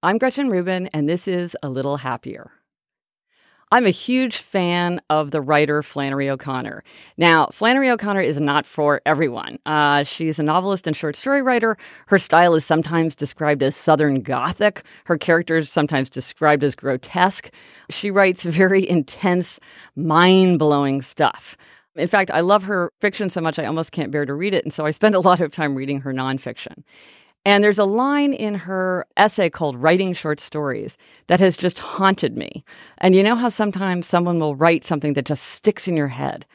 I'm Gretchen Rubin, and this is A Little Happier. I'm a huge fan of the writer Flannery O'Connor. Now, Flannery O'Connor is not for everyone. Uh, she's a novelist and short story writer. Her style is sometimes described as Southern Gothic. Her characters sometimes described as grotesque. She writes very intense, mind blowing stuff. In fact, I love her fiction so much I almost can't bear to read it, and so I spend a lot of time reading her nonfiction. And there's a line in her essay called Writing Short Stories that has just haunted me. And you know how sometimes someone will write something that just sticks in your head?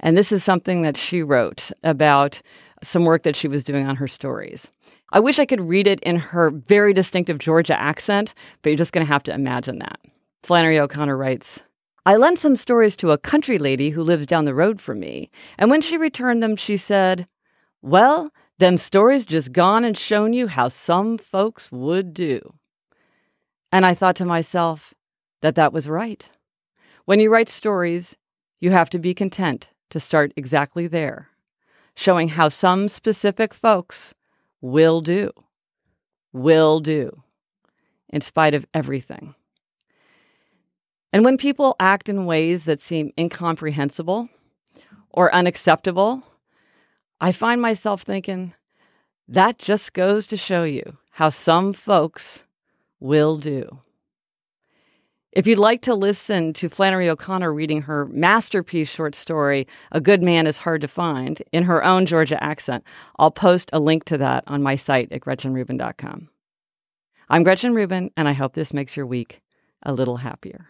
And this is something that she wrote about some work that she was doing on her stories. I wish I could read it in her very distinctive Georgia accent, but you're just going to have to imagine that. Flannery O'Connor writes, I lent some stories to a country lady who lives down the road from me, and when she returned them, she said, Well, them stories just gone and shown you how some folks would do. And I thought to myself that that was right. When you write stories, you have to be content to start exactly there, showing how some specific folks will do, will do, in spite of everything. And when people act in ways that seem incomprehensible or unacceptable I find myself thinking, that just goes to show you how some folks will do. If you'd like to listen to Flannery O'Connor reading her masterpiece short story, A Good Man is Hard to Find, in her own Georgia accent, I'll post a link to that on my site at GretchenRubin.com. I'm Gretchen Rubin, and I hope this makes your week a little happier.